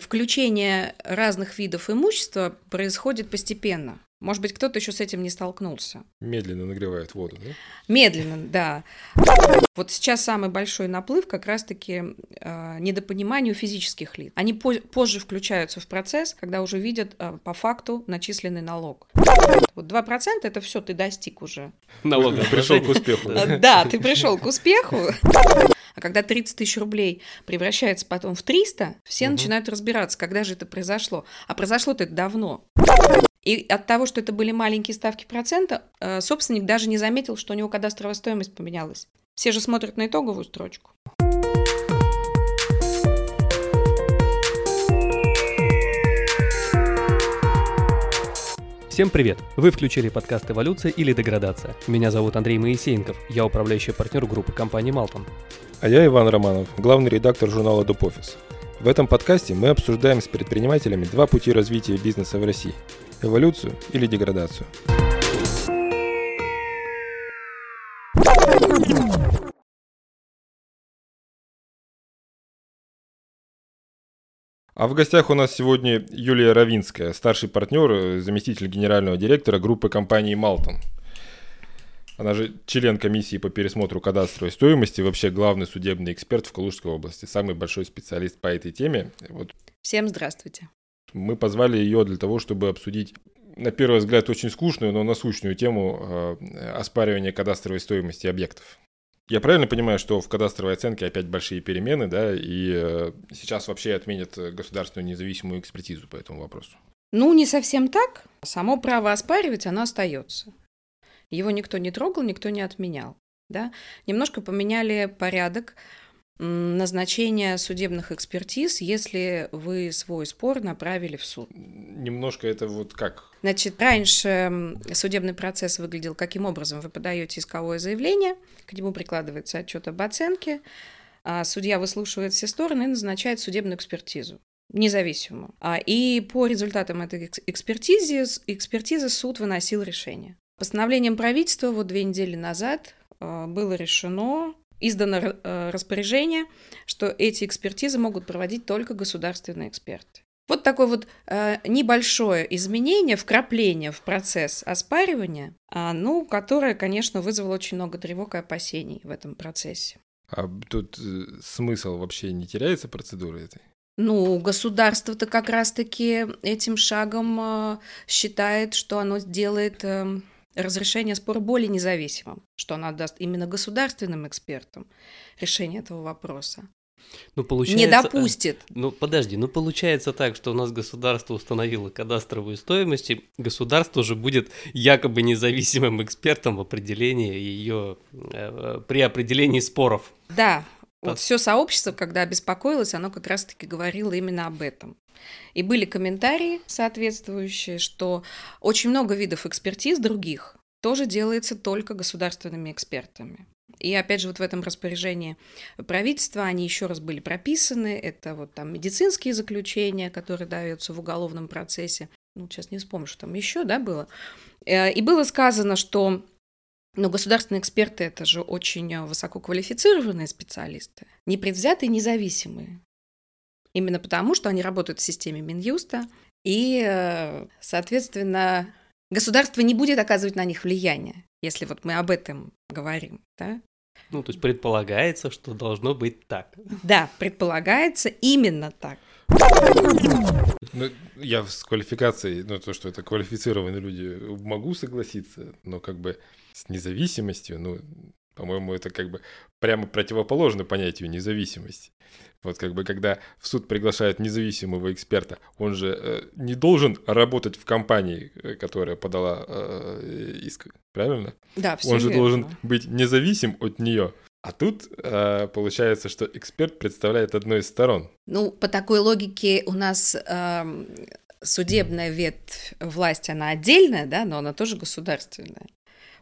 включение разных видов имущества происходит постепенно. Может быть, кто-то еще с этим не столкнулся. Медленно нагревает воду, да? Медленно, да. Вот сейчас самый большой наплыв как раз-таки э, недопониманию физических лиц. Они по- позже включаются в процесс, когда уже видят э, по факту начисленный налог. Вот 2% это все, ты достиг уже. Налоговое Пришел к успеху. Э, Да, ты пришел к успеху. А когда 30 тысяч рублей превращается потом в 300, все Мгм. начинают разбираться, когда же это произошло. А произошло-то это давно. И от того, что это были маленькие ставки процента, э, собственник даже не заметил, что у него кадастровая стоимость поменялась. Все же смотрят на итоговую строчку. Всем привет! Вы включили подкаст «Эволюция или деградация». Меня зовут Андрей Моисеенков, я управляющий партнер группы компании «Малтон». А я Иван Романов, главный редактор журнала Дупофис. В этом подкасте мы обсуждаем с предпринимателями два пути развития бизнеса в России – эволюцию или деградацию. А в гостях у нас сегодня Юлия Равинская, старший партнер, заместитель генерального директора группы компании «Малтон». Она же член комиссии по пересмотру кадастровой стоимости, вообще главный судебный эксперт в Калужской области, самый большой специалист по этой теме. Вот Всем здравствуйте. Мы позвали ее для того, чтобы обсудить, на первый взгляд, очень скучную, но насущную тему э, оспаривания кадастровой стоимости объектов. Я правильно понимаю, что в кадастровой оценке опять большие перемены, да, и э, сейчас вообще отменят государственную независимую экспертизу по этому вопросу? Ну, не совсем так. Само право оспаривать, оно остается. Его никто не трогал, никто не отменял. Да? Немножко поменяли порядок м, назначения судебных экспертиз, если вы свой спор направили в суд. Немножко это вот как? Значит, раньше судебный процесс выглядел каким образом? Вы подаете исковое заявление, к нему прикладывается отчет об оценке, а судья выслушивает все стороны и назначает судебную экспертизу независимую. А, И по результатам этой экс- экспертизы, экспертизы суд выносил решение. Постановлением правительства вот две недели назад а, было решено, издано э, распоряжение, что эти экспертизы могут проводить только государственные эксперты. Вот такое вот э, небольшое изменение, вкрапление в процесс оспаривания, а, ну, которое, конечно, вызвало очень много тревог и опасений в этом процессе. А тут э, смысл вообще не теряется процедуры этой? Ну, государство-то как раз-таки этим шагом э, считает, что оно сделает э, разрешение спора более независимым, что оно даст именно государственным экспертам решение этого вопроса. Ну, получается... Не допустит. Ну, подожди, ну получается так, что у нас государство установило кадастровую стоимость, и государство же будет якобы независимым экспертом в определении ее, э, при определении споров. Да. Вот все сообщество, когда беспокоилось, оно как раз-таки говорило именно об этом. И были комментарии соответствующие, что очень много видов экспертиз других тоже делается только государственными экспертами. И опять же, вот в этом распоряжении правительства они еще раз были прописаны. Это вот там медицинские заключения, которые даются в уголовном процессе. Ну, сейчас не вспомню, что там еще, да, было. Э, И было сказано, что но государственные эксперты это же очень э, высококвалифицированные специалисты, непредвзятые, независимые. Именно потому, что они работают в системе Минюста, и, э, соответственно, государство не будет оказывать на них влияние, если вот мы об этом говорим. Да, Ну, то есть предполагается, что должно быть так. да предполагается именно так. Ну, я с квалификацией, ну, то, что это квалифицированные люди, могу согласиться, но как бы с независимостью, ну, по-моему, это как бы прямо противоположно понятию независимости. Вот как бы, когда в суд приглашают независимого эксперта, он же э, не должен работать в компании, э, которая подала э, иск, правильно? Да, все он же должен быть независим от нее. А тут э, получается, что эксперт представляет одну из сторон. Ну, по такой логике у нас эм, судебная ветвь власти, она отдельная, да, но она тоже государственная.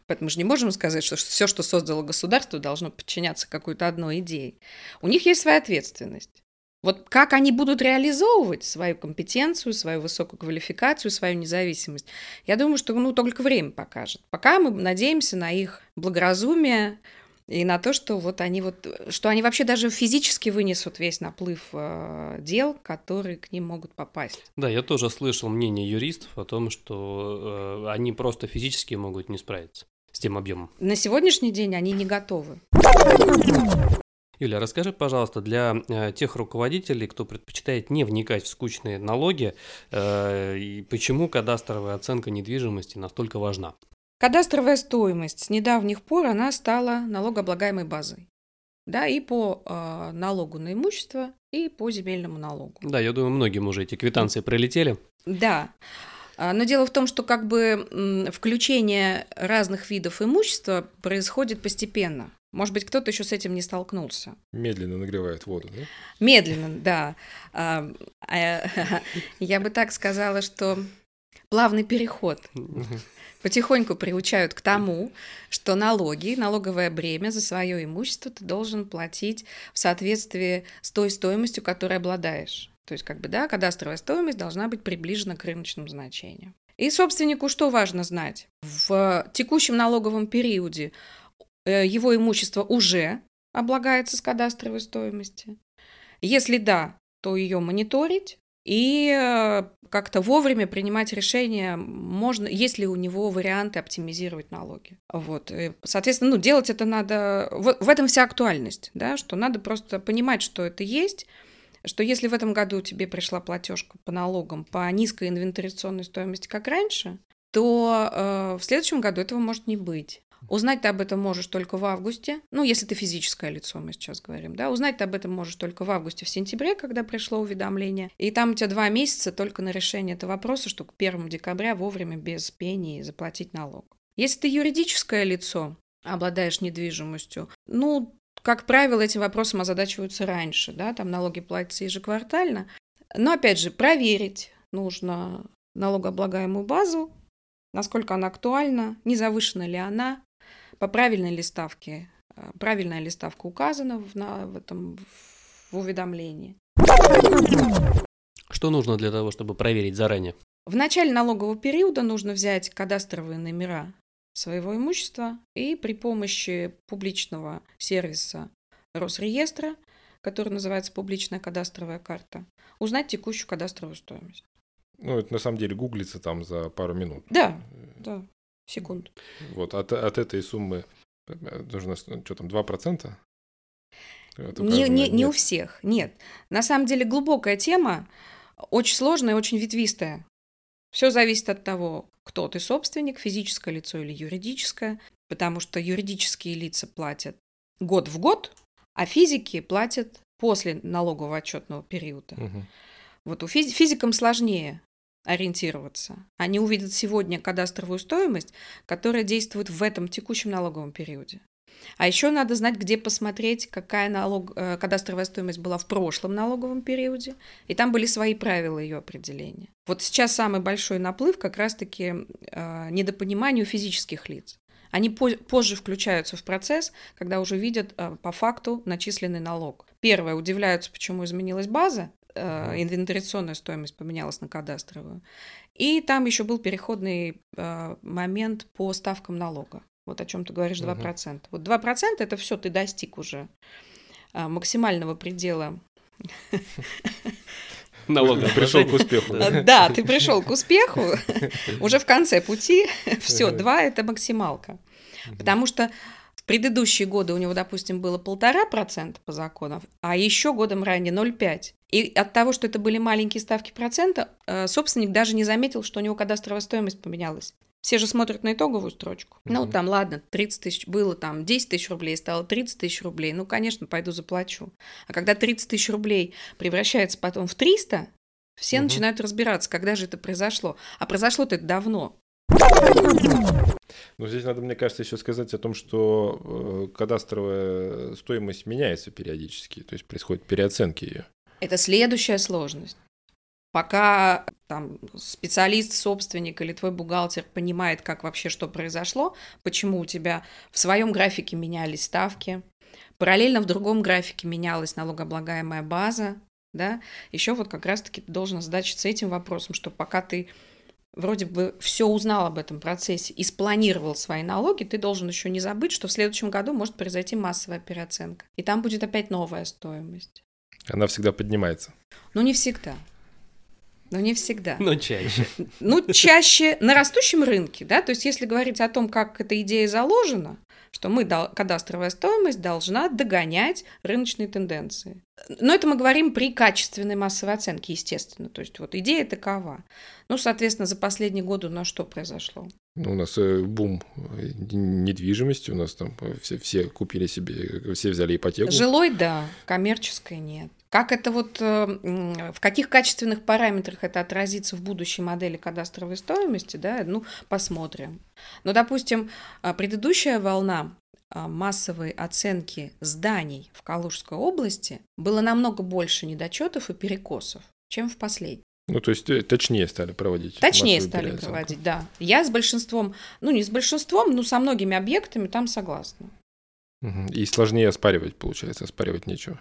Поэтому мы же не можем сказать, что все, что создало государство, должно подчиняться какой-то одной идее. У них есть своя ответственность. Вот как они будут реализовывать свою компетенцию, свою высокую квалификацию, свою независимость, я думаю, что ну, только время покажет. Пока мы надеемся на их благоразумие, И на то, что вот они вот, что они вообще даже физически вынесут весь наплыв э, дел, которые к ним могут попасть. Да, я тоже слышал мнение юристов о том, что э, они просто физически могут не справиться с тем объемом. На сегодняшний день они не готовы. Юля, расскажи, пожалуйста, для э, тех руководителей, кто предпочитает не вникать в скучные налоги, э, и почему кадастровая оценка недвижимости настолько важна? Кадастровая стоимость с недавних пор она стала налогооблагаемой базой. Да, и по э, налогу на имущество, и по земельному налогу. Да, я думаю, многим уже эти квитанции прилетели. Да. А, но дело в том, что как бы включение разных видов имущества происходит постепенно. Может быть, кто-то еще с этим не столкнулся. Медленно нагревает воду, да? Медленно, да. А, я бы так сказала, что плавный переход. Потихоньку приучают к тому, что налоги, налоговое бремя за свое имущество ты должен платить в соответствии с той стоимостью, которой обладаешь. То есть, как бы, да, кадастровая стоимость должна быть приближена к рыночному значению. И собственнику что важно знать? В текущем налоговом периоде Э, его имущество уже облагается с кадастровой стоимости? Если да, то ее мониторить и э, как-то вовремя принимать решение, можно, есть ли у него варианты оптимизировать налоги. Вот. И, соответственно, ну, делать это надо... В, в этом вся актуальность, да, что надо просто понимать, что это есть, что если в этом году тебе пришла платежка по налогам по низкой инвентаризационной стоимости, как раньше, то э, в следующем году этого может не быть. Узнать ты об этом можешь только в августе, ну, если ты физическое лицо, мы сейчас говорим, да, узнать ты об этом можешь только в августе, в сентябре, когда пришло уведомление, и там у тебя два месяца только на решение этого вопроса, что к 1 декабря вовремя без пений заплатить налог. Если ты юридическое лицо, обладаешь недвижимостью, ну, как правило, этим вопросом озадачиваются раньше, да, там налоги платятся ежеквартально. Но, опять же, проверить нужно налогооблагаемую базу, насколько она актуальна, не завышена ли она, по правильной ли ставке, э, правильная ли ставка указана в, на, в этом в уведомлении. Что нужно для того, чтобы проверить заранее? В начале налогового периода нужно взять кадастровые номера своего имущества и при помощи публичного сервиса Росреестра, который называется публичная кадастровая карта, узнать текущую кадастровую стоимость. Ну, это на самом деле гуглится там за пару минут. Да, да секунд. Вот, от, от этой суммы нужно, что там, 2%? Не, не, не у всех, нет. На самом деле глубокая тема, очень сложная очень ветвистая. Все зависит от того, кто ты собственник, физическое лицо или юридическое, потому что юридические лица платят год в год, а физики платят после налогового отчетного периода. Угу. Вот у физи- физикам сложнее ориентироваться. Они увидят сегодня кадастровую стоимость, которая действует в этом текущем налоговом периоде. А еще надо знать, где посмотреть, какая налог, э, кадастровая стоимость была в прошлом налоговом периоде, и там были свои правила ее определения. Вот сейчас самый большой наплыв как раз-таки э, недопониманию физических лиц. Они по- позже включаются в процесс, когда уже видят э, по факту начисленный налог. Первое, удивляются, почему изменилась база, инвентаризационная стоимость поменялась на кадастровую. И там еще был переходный э, момент по ставкам налога. Вот о чем ты говоришь, 2%. Угу. Вот 2% это все, ты достиг уже э, максимального предела налога. Пришел к успеху. Да, ты пришел к успеху уже в конце пути. Все, 2 это максималка. Потому что предыдущие годы у него, допустим, было полтора процента по законам, а еще годом ранее 0,5. И от того, что это были маленькие ставки процента, э, собственник даже не заметил, что у него кадастровая стоимость поменялась. Все же смотрят на итоговую строчку. Mm-hmm. Ну, там, ладно, 30 тысяч было, там, 10 тысяч рублей стало 30 тысяч рублей. Ну, конечно, пойду заплачу. А когда 30 тысяч рублей превращается потом в 300, все mm-hmm. начинают разбираться, когда же это произошло. А произошло-то это давно. Ну, здесь надо, мне кажется, еще сказать о том, что э, кадастровая стоимость меняется периодически, то есть происходит переоценки ее. Это следующая сложность. Пока там специалист, собственник или твой бухгалтер понимает, как вообще что произошло, почему у тебя в своем графике менялись ставки, параллельно в другом графике менялась налогооблагаемая база, да, еще вот как раз-таки ты должен задачиться этим вопросом, что пока ты вроде бы все узнал об этом процессе и спланировал свои налоги, ты должен еще не забыть, что в следующем году может произойти массовая переоценка. И там будет опять новая стоимость. Она всегда поднимается. Ну, не всегда. Но не всегда. Но чаще. Ну, чаще на растущем рынке, да, то есть если говорить о том, как эта идея заложена, что мы, кадастровая стоимость должна догонять рыночные тенденции. Но это мы говорим при качественной массовой оценке, естественно. То есть вот идея такова. Ну, соответственно, за последние годы у нас что произошло? Ну, у нас э, бум э, недвижимости, у нас там э, все, все купили себе, все взяли ипотеку. Жилой, да, коммерческой нет. Как это вот, в каких качественных параметрах это отразится в будущей модели кадастровой стоимости, да, ну, посмотрим. Но, допустим, предыдущая волна массовой оценки зданий в Калужской области было намного больше недочетов и перекосов, чем в последней. Ну, то есть э, точнее стали проводить. Точнее стали проводить, да. Я с большинством, ну, не с большинством, но со многими объектами там согласна. И сложнее оспаривать, получается, оспаривать нечего.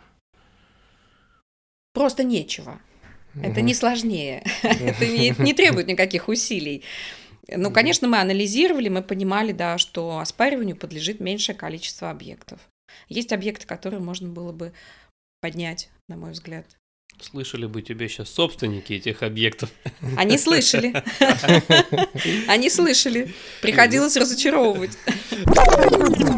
Просто нечего. Это не сложнее. Это не требует никаких усилий. Ну, конечно, мы анализировали, мы понимали, да, что оспариванию подлежит меньшее количество объектов. Есть объекты, которые можно было бы поднять, на мой взгляд. Слышали бы тебе сейчас собственники этих объектов. Они слышали. Они слышали. Приходилось разочаровывать.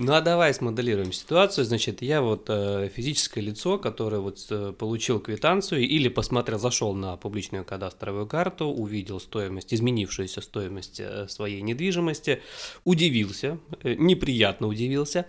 Ну а давай смоделируем ситуацию. Значит, я вот э, физическое лицо, которое вот э, получил квитанцию или посмотрел, зашел на публичную кадастровую карту, увидел стоимость, изменившуюся стоимость э, своей недвижимости, удивился, э, неприятно удивился.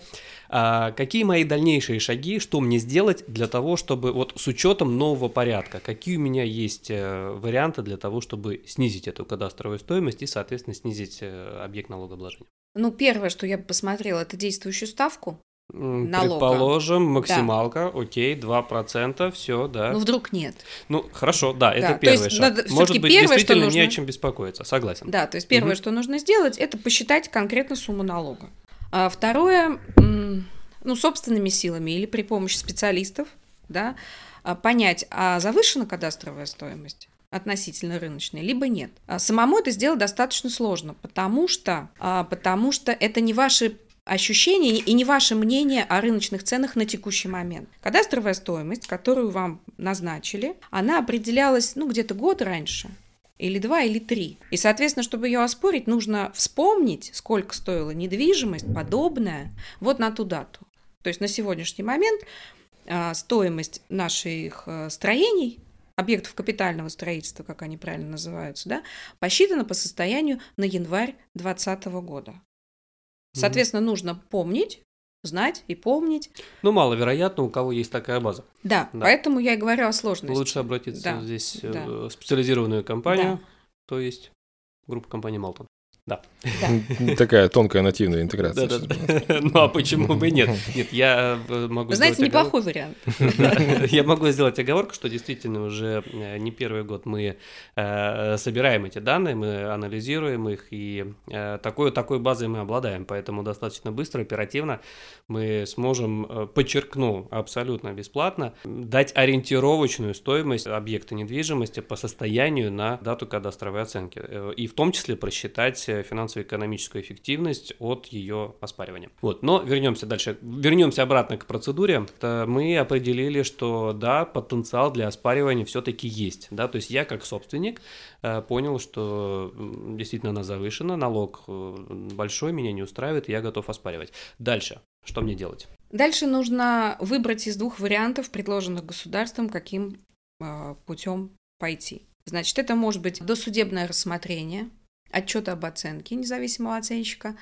А какие мои дальнейшие шаги, что мне сделать для того, чтобы вот с учетом нового порядка, какие у меня есть э, варианты для того, чтобы снизить эту кадастровую стоимость и, соответственно, снизить э, объект налогообложения? Ну, первое, что я бы посмотрела, это действующую ставку налога. Предположим, максималка, да. окей, 2%, все, да. Ну, вдруг нет. Ну, хорошо, да, да это первый есть, шаг. Надо, Может быть, первое, действительно нужно... не о чем беспокоиться, согласен. Да, то есть первое, угу. что нужно сделать, это посчитать конкретно сумму налога. А второе, ну, собственными силами или при помощи специалистов, да, а, понять, а завышена кадастровая стоимость? Относительно рыночной, либо нет. А самому это сделать достаточно сложно, потому что, а, потому что это не ваши ощущения и не ваше мнение о рыночных ценах на текущий момент. Кадастровая стоимость, которую вам назначили, она определялась ну, где-то год раньше или два, или три. И, соответственно, чтобы ее оспорить, нужно вспомнить, сколько стоила недвижимость подобная вот на ту дату. То есть на сегодняшний момент а, стоимость наших а, строений, объектов капитального строительства, как они правильно называются, да, посчитана по состоянию на январь 2020 года. Соответственно, mm-hmm. нужно помнить, знать и помнить. Ну, маловероятно, у кого есть такая база. Да, да. поэтому я и говорю о сложности. Лучше обратиться да. здесь э, да. в специализированную компанию, да. то есть группа компании Малтон. Да. Такая тонкая нативная интеграция. Да, да. Ну а почему бы нет? Нет, я э, могу Вы знаете, неплохой вариант. Я могу сделать оговорку, что действительно уже э, не первый год мы э, собираем эти данные, мы анализируем их, и такой, такой базой мы обладаем, поэтому достаточно быстро, оперативно мы сможем, подчеркну, абсолютно бесплатно, дать ориентировочную стоимость объекта недвижимости по состоянию на дату кадастровой оценки, и в том числе просчитать финансово-экономическую эффективность от ее оспаривания. Вот, но вернемся дальше, вернемся обратно к процедуре. Мы определили, что да, потенциал для оспаривания все-таки есть, да, то есть я как собственник э, понял, что действительно она завышена, налог э, большой, меня не устраивает, и я готов оспаривать. Дальше, что мне делать? Дальше нужно выбрать из двух вариантов, предложенных государством, каким э, путем пойти. Значит, это может быть досудебное рассмотрение, отчета об оценке независимого оценщика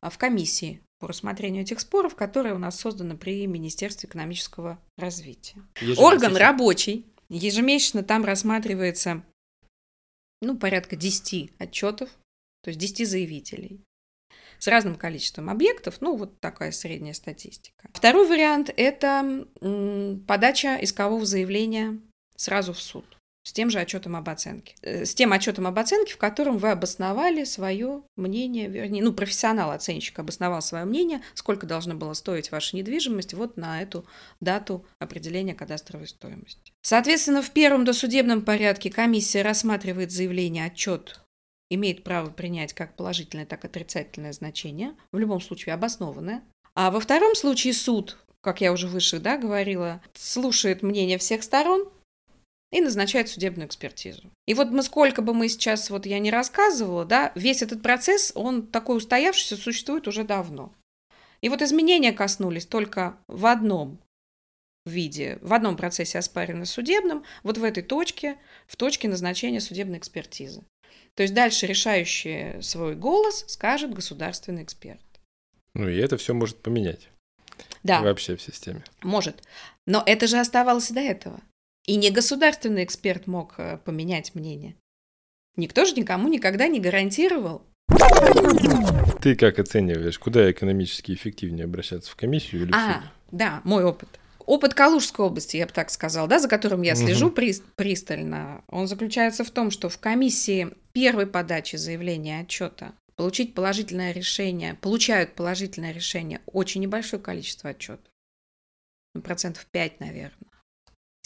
а, в комиссии по рассмотрению этих споров, которая у нас создана при Министерстве экономического развития. Орган рабочий. Ежемесячно там рассматривается ну, порядка 10 отчетов, то есть 10 заявителей с разным количеством объектов, ну, вот такая средняя статистика. Второй вариант – это подача искового заявления сразу в суд с тем же отчетом об оценке. Э, с тем отчетом об оценке, в котором вы обосновали свое мнение, вернее, ну, профессионал-оценщик обосновал свое мнение, сколько должна была стоить ваша недвижимость вот на эту дату определения кадастровой стоимости. Соответственно, в первом досудебном порядке комиссия рассматривает заявление, отчет имеет право принять как положительное, так и отрицательное значение, в любом случае обоснованное. А во втором случае суд, как я уже выше да, говорила, слушает мнение всех сторон и назначает судебную экспертизу. И вот мы сколько бы мы сейчас, вот я не рассказывала, да, весь этот процесс, он такой устоявшийся, существует уже давно. И вот изменения коснулись только в одном виде, в одном процессе оспарено судебном, вот в этой точке, в точке назначения судебной экспертизы. То есть дальше решающий свой голос скажет государственный эксперт. Ну и это все может поменять. Да. Вообще в системе. Может. Но это же оставалось до этого. И не государственный эксперт мог э, поменять мнение. Никто же никому никогда не гарантировал. Ты как оцениваешь, куда экономически эффективнее обращаться, в комиссию или в а, суд? Да, мой опыт. Опыт Калужской области, я бы так сказала, да, за которым я слежу угу. пристально, он заключается в том, что в комиссии первой подачи заявления отчета получить положительное решение, получают положительное решение очень небольшое количество отчетов. Ну, процентов 5, наверное.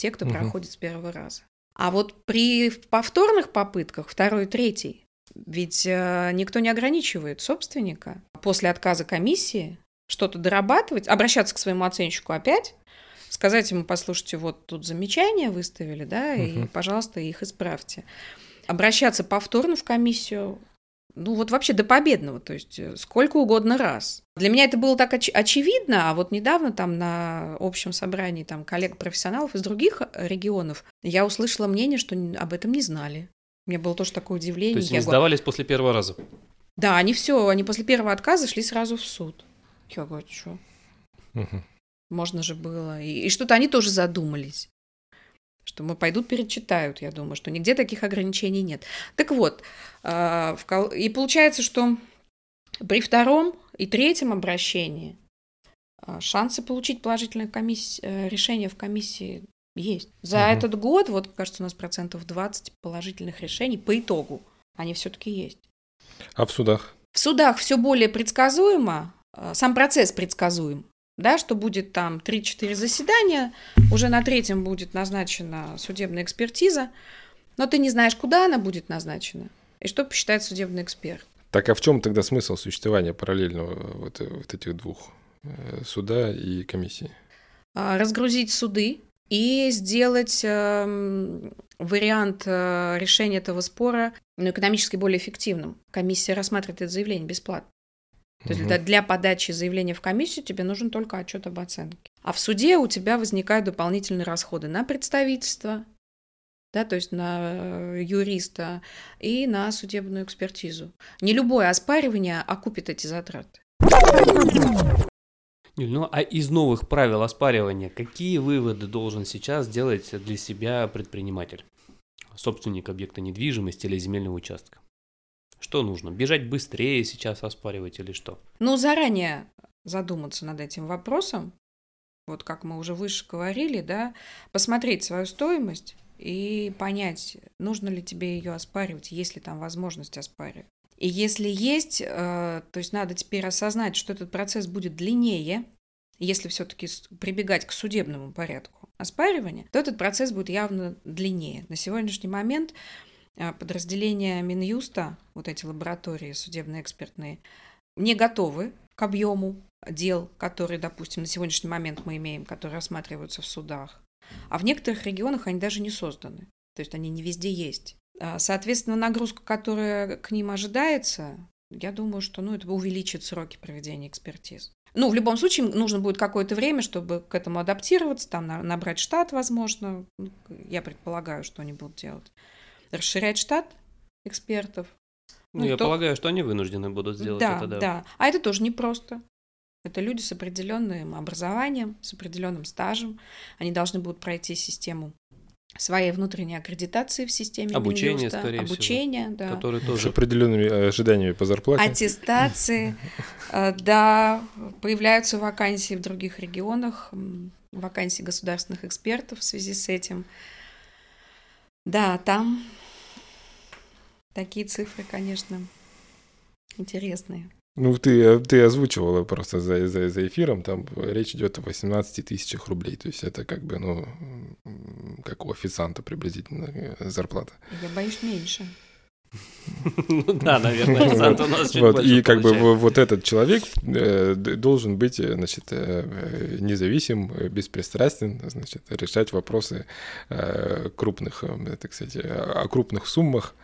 Те, кто угу. проходит с первого раза. А вот при повторных попытках, второй и третий, ведь э, никто не ограничивает собственника после отказа комиссии что-то дорабатывать, обращаться к своему оценщику опять сказать ему, послушайте, вот тут замечания выставили, да, угу. и, пожалуйста, их исправьте. Обращаться повторно в комиссию, ну вот вообще до победного, то есть э, сколько угодно раз. Для меня это было так оч- очевидно, а вот недавно там на общем собрании там коллег-профессионалов из других э, регионов я услышала мнение, что об этом не знали. У меня было тоже такое удивление. То есть не я сдавались говорю, после первого раза? Да, они все, они после первого отказа шли сразу в суд. Я говорю, что? Угу. Можно же было. И, и что-то они тоже задумались. Что мы пойдут перечитают, я думаю, что нигде таких ограничений нет. Так вот, в, и получается, что при втором и третьем обращении э, шансы получить положительное э, решение в комиссии есть. За угу. этот год, вот, кажется, у нас процентов 20 положительных решений по итогу, они все-таки есть. А в судах? В судах все более предсказуемо, сам процесс предсказуем да, что будет там 3-4 заседания, уже на третьем будет назначена судебная экспертиза, но ты не знаешь, куда она будет назначена и что посчитает судебный эксперт. Так а в чем тогда смысл существования параллельного вот, вот этих двух э, суда и комиссии? А, разгрузить суды и сделать э, вариант э, решения этого спора ну, экономически более эффективным. Комиссия рассматривает это заявление бесплатно. То есть для, для подачи заявления в комиссию тебе нужен только отчет об оценке. А в суде у тебя возникают дополнительные расходы на представительство, да, то есть на э, юриста и на судебную экспертизу. Не любое оспаривание окупит эти затраты. Ну а из новых правил оспаривания какие выводы должен сейчас сделать для себя предприниматель, собственник объекта недвижимости или земельного участка? Что нужно? Бежать быстрее сейчас оспаривать или что? Ну, заранее задуматься над этим вопросом, вот как мы уже выше говорили, да, посмотреть свою стоимость и понять, нужно ли тебе ее оспаривать, есть ли там возможность оспаривать. И если есть, э, то есть надо теперь осознать, что этот процесс будет длиннее, если все-таки прибегать к судебному порядку оспаривания, то этот процесс будет явно длиннее. На сегодняшний момент подразделения Минюста, вот эти лаборатории судебно-экспертные, не готовы к объему дел, которые, допустим, на сегодняшний момент мы имеем, которые рассматриваются в судах. А в некоторых регионах они даже не созданы. То есть они не везде есть. А, соответственно, нагрузка, которая к ним ожидается, я думаю, что ну, это увеличит сроки проведения экспертиз. Ну, в любом случае, нужно будет какое-то время, чтобы к этому адаптироваться, там набрать штат, возможно. Ну, я предполагаю, что они будут делать расширять штат экспертов. Ну, ну я то... полагаю, что они вынуждены будут сделать да, это, да. Да, а это тоже непросто. Это люди с определенным образованием, с определенным стажем. Они должны будут пройти систему своей внутренней аккредитации в системе обучение, Минюста, скорее обучение, всего, да, который тоже с определенными э, ожиданиями по зарплате, аттестации, э, да, появляются вакансии в других регионах, вакансии государственных экспертов в связи с этим. Да, там Такие цифры, конечно, интересные. Ну, ты, ты озвучивала просто за, за, за эфиром, там речь идет о 18 тысячах рублей. То есть это как бы, ну, как у официанта приблизительно э, зарплата. Я боюсь меньше. Ну да, наверное, акцент у нас чуть Вот, больше и как бы получается. вот этот человек э, должен быть, э, значит, э, независим, беспристрастен, значит, решать вопросы э, крупных, так сказать, о крупных суммах.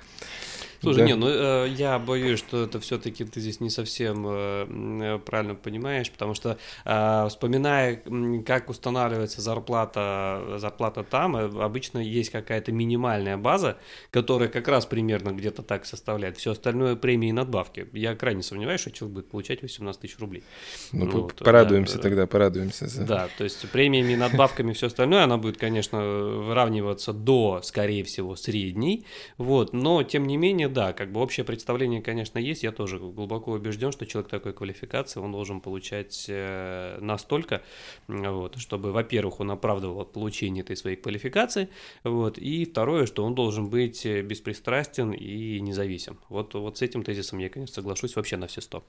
Слушай, Да. не, ну э, я боюсь, что это все-таки ты здесь не совсем э, правильно понимаешь, потому что э, вспоминая, как устанавливается зарплата, зарплата там, э, обычно есть какая-то минимальная база, которая как раз примерно где-то так составляет. Все остальное премии и надбавки. Я крайне сомневаюсь, что человек будет получать 18 тысяч рублей. Ну, Ну вот, порадуемся да, тогда, порадуемся. за- Да, то есть премиями, надбавками, все остальное, она будет, конечно, выравниваться до, скорее всего, средней, вот, но, тем не менее, да, как бы общее представление, конечно, есть, я тоже глубоко убежден, что человек такой квалификации, он должен получать э, настолько, вот, чтобы, во-первых, он оправдывал получение этой своей квалификации, вот, и второе, что он должен быть э, беспристрастен и независим. Вот, вот с этим тезисом я, конечно, соглашусь вообще на все сто.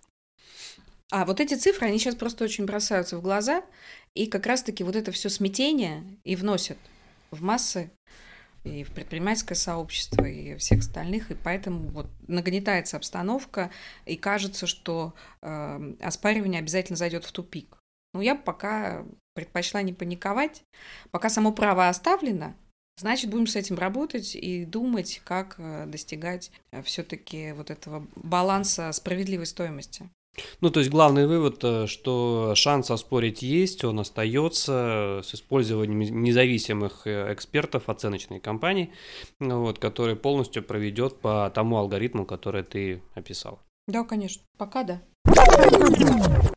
А вот эти цифры, они сейчас просто очень бросаются в глаза, и как раз-таки вот это все смятение и вносят в массы и в предпринимательское сообщество, и всех остальных, и поэтому вот нагнетается обстановка, и кажется, что э, оспаривание обязательно зайдет в тупик. Но я пока предпочла не паниковать, пока само право оставлено, значит, будем с этим работать и думать, как э, достигать все-таки вот этого баланса справедливой стоимости. Ну, то есть главный вывод, э, что шанс оспорить есть, он остается с использованием независимых э, экспертов оценочной компании, ну, вот, который полностью проведет по тому алгоритму, который ты описал. Да, конечно. Пока да.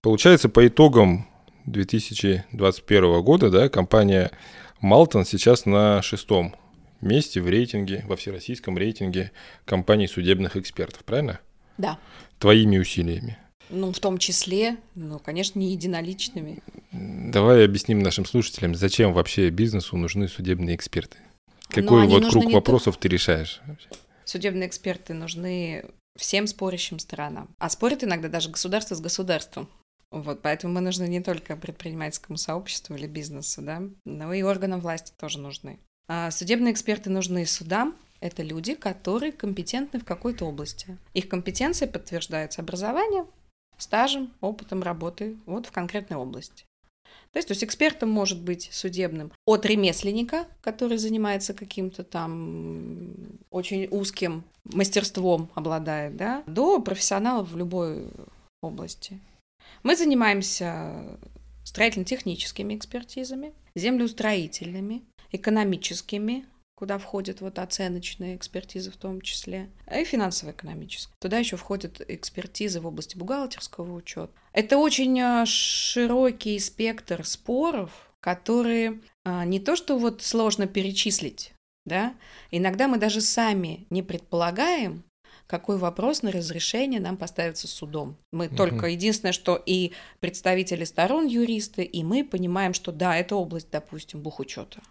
Получается, по итогам 2021 года, да, компания Малтон сейчас на шестом месте в рейтинге, во всероссийском рейтинге компаний судебных экспертов, правильно? Да. Твоими усилиями. Ну, в том числе, ну, конечно, не единоличными. Давай объясним нашим слушателям, зачем вообще бизнесу нужны судебные эксперты. Но Какой вот круг вопросов ты решаешь? Судебные эксперты нужны всем спорящим сторонам. А спорят иногда даже государство с государством. Вот, поэтому мы нужны не только предпринимательскому сообществу или бизнесу, да, но и органам власти тоже нужны. А судебные эксперты нужны судам. Это люди, которые компетентны в какой-то области. Их компетенция подтверждается образованием, стажем, опытом работы вот в конкретной области. То есть, то есть экспертом может быть судебным от ремесленника, который занимается каким-то там очень узким мастерством обладает, да, до профессионалов в любой области. Мы занимаемся строительно-техническими экспертизами, землеустроительными, экономическими, куда входят вот оценочные экспертизы в том числе, и финансово-экономические. Туда еще входят экспертизы в области бухгалтерского учета. Это очень а, широкий спектр споров, которые а, не то что вот сложно перечислить, да, иногда мы даже сами не предполагаем, какой вопрос на разрешение нам поставится судом. Мы Мгм. только единственное, что и представители сторон юристы, и мы понимаем, что да, это область, допустим, бухучета.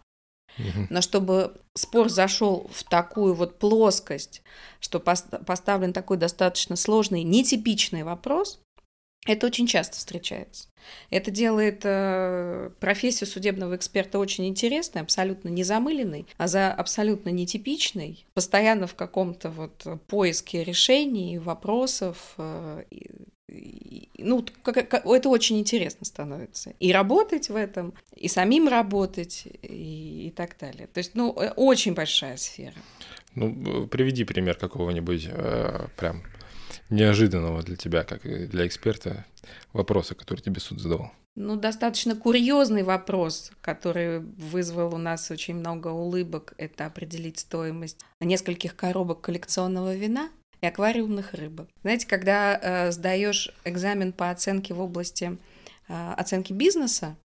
Мгм. Но чтобы спор зашел в такую вот плоскость, что пос- поставлен такой достаточно сложный, нетипичный вопрос, это очень часто встречается. Это делает э, профессию судебного эксперта очень интересной, абсолютно незамыленной, а за абсолютно нетипичной, постоянно в каком-то вот поиске решений, вопросов. э, ну, как- как- это очень интересно становится. И работать в этом, и самим работать, и, и так далее. То есть, ну, э, очень большая сфера. Ну, приведи пример какого-нибудь э, прям неожиданного для тебя, как для эксперта, вопроса, который тебе суд задавал. Ну, достаточно курьезный вопрос, который вызвал у нас очень много улыбок, это определить стоимость нескольких коробок коллекционного вина и аквариумных рыбок. Знаете, когда э, сдаешь экзамен по оценке в области э, оценки бизнеса,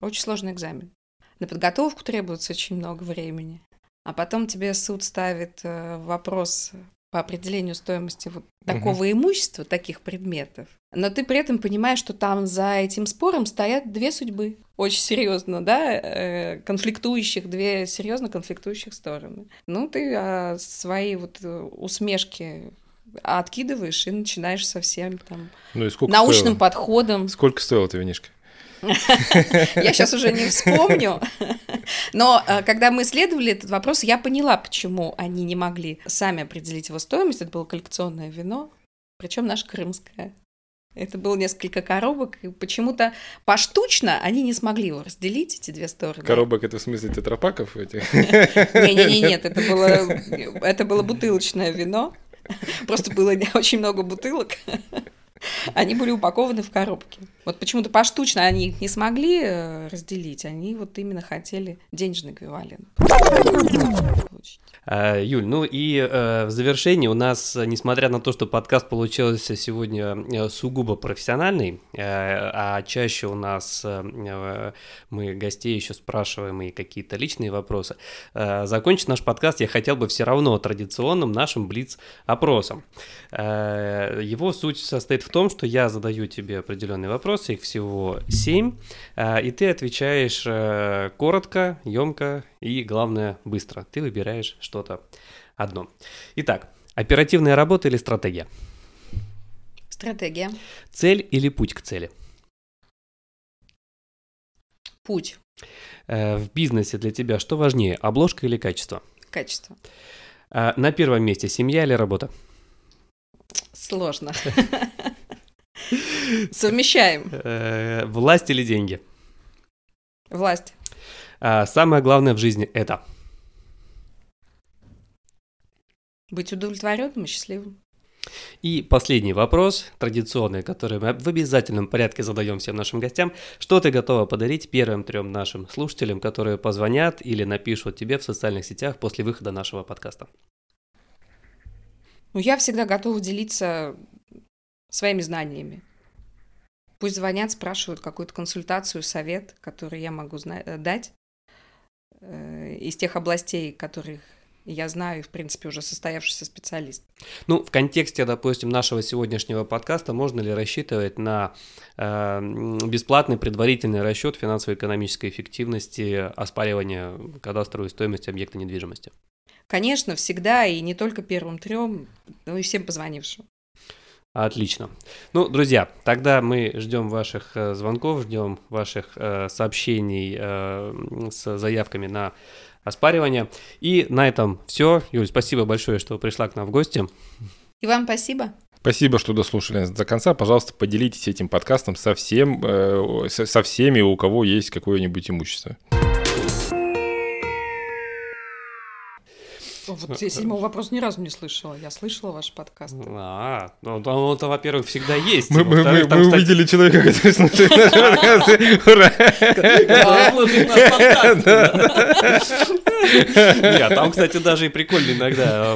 очень сложный экзамен. На подготовку требуется очень много времени. А потом тебе суд ставит э, вопрос по определению стоимости вот такого имущества, таких предметов. Но ты при этом понимаешь, что там за этим спором стоят две судьбы. Очень серьезно, да, э, конфликтующих, две серьезно конфликтующих стороны. Ну, ты а, свои вот э, усмешки откидываешь и начинаешь со всем там Ну научным стоило? подходом. Сколько стоила эта винишка? Я сейчас уже не вспомню. Но э, когда мы исследовали этот вопрос, я поняла, почему они не могли сами определить его стоимость. Это было коллекционное вино, причем наше крымское. Это было несколько коробок, и почему-то поштучно они не смогли его разделить, эти две стороны. Коробок это в смысле тетрапаков этих? Не-не-не, нет, это было, это было бутылочное вино. Просто было очень много бутылок. Они были упакованы в коробки. Вот почему-то поштучно они их не смогли э, разделить, они вот именно хотели денежный эквивалент. А, Юль, ну и э, в завершении у нас, несмотря на то, что подкаст получился сегодня э, сугубо профессиональный, а чаще у нас мы гостей еще спрашиваем и какие-то личные вопросы, закончить наш подкаст я хотел бы все равно традиционным нашим блиц-опросом. Его суть состоит в том, что я задаю тебе определенные вопросы, их всего семь, э, и ты отвечаешь э, коротко, емко и, главное, быстро. Ты выбираешь что-то одно. Итак, оперативная работа или стратегия? Стратегия. Цель или путь к цели? Путь. Э, в бизнесе для тебя что важнее, обложка или качество? Качество. Э, на первом месте семья или работа? Сложно. Совмещаем. Э, власть или деньги? Власть. А самое главное в жизни это? Быть удовлетворенным и счастливым. И последний вопрос, традиционный, который мы в обязательном порядке задаем всем нашим гостям. Что ты готова подарить первым трем нашим слушателям, которые позвонят или напишут тебе в социальных сетях после выхода нашего подкаста? Ну, я всегда готова делиться своими знаниями. Пусть звонят, спрашивают какую-то консультацию, совет, который я могу дать. Э, из тех областей, которых я знаю, в принципе, уже состоявшийся специалист. Ну, в контексте, допустим, нашего сегодняшнего подкаста можно ли рассчитывать на э, бесплатный предварительный расчет финансово-экономической эффективности оспаривания кадастровой стоимости объекта недвижимости? Конечно, всегда, и не только первым трем, но и всем позвонившим. Отлично. Ну, друзья, тогда мы ждем ваших э, звонков, ждем ваших э, сообщений э, с заявками на оспаривание. И на этом все. Юль, спасибо большое, что пришла к нам в гости. И вам спасибо. Спасибо, что дослушали до конца. Пожалуйста, поделитесь этим подкастом со, всем, э, со всеми, у кого есть какое-нибудь имущество. Вот я седьмого вопроса ни разу не слышала. Я слышала ваш подкаст. А, ну там это, во-первых, всегда есть. Мы, мы, мы, мы увидели человека, который слушает наши подкасты. Ура! Нет, там, кстати, даже и прикольно иногда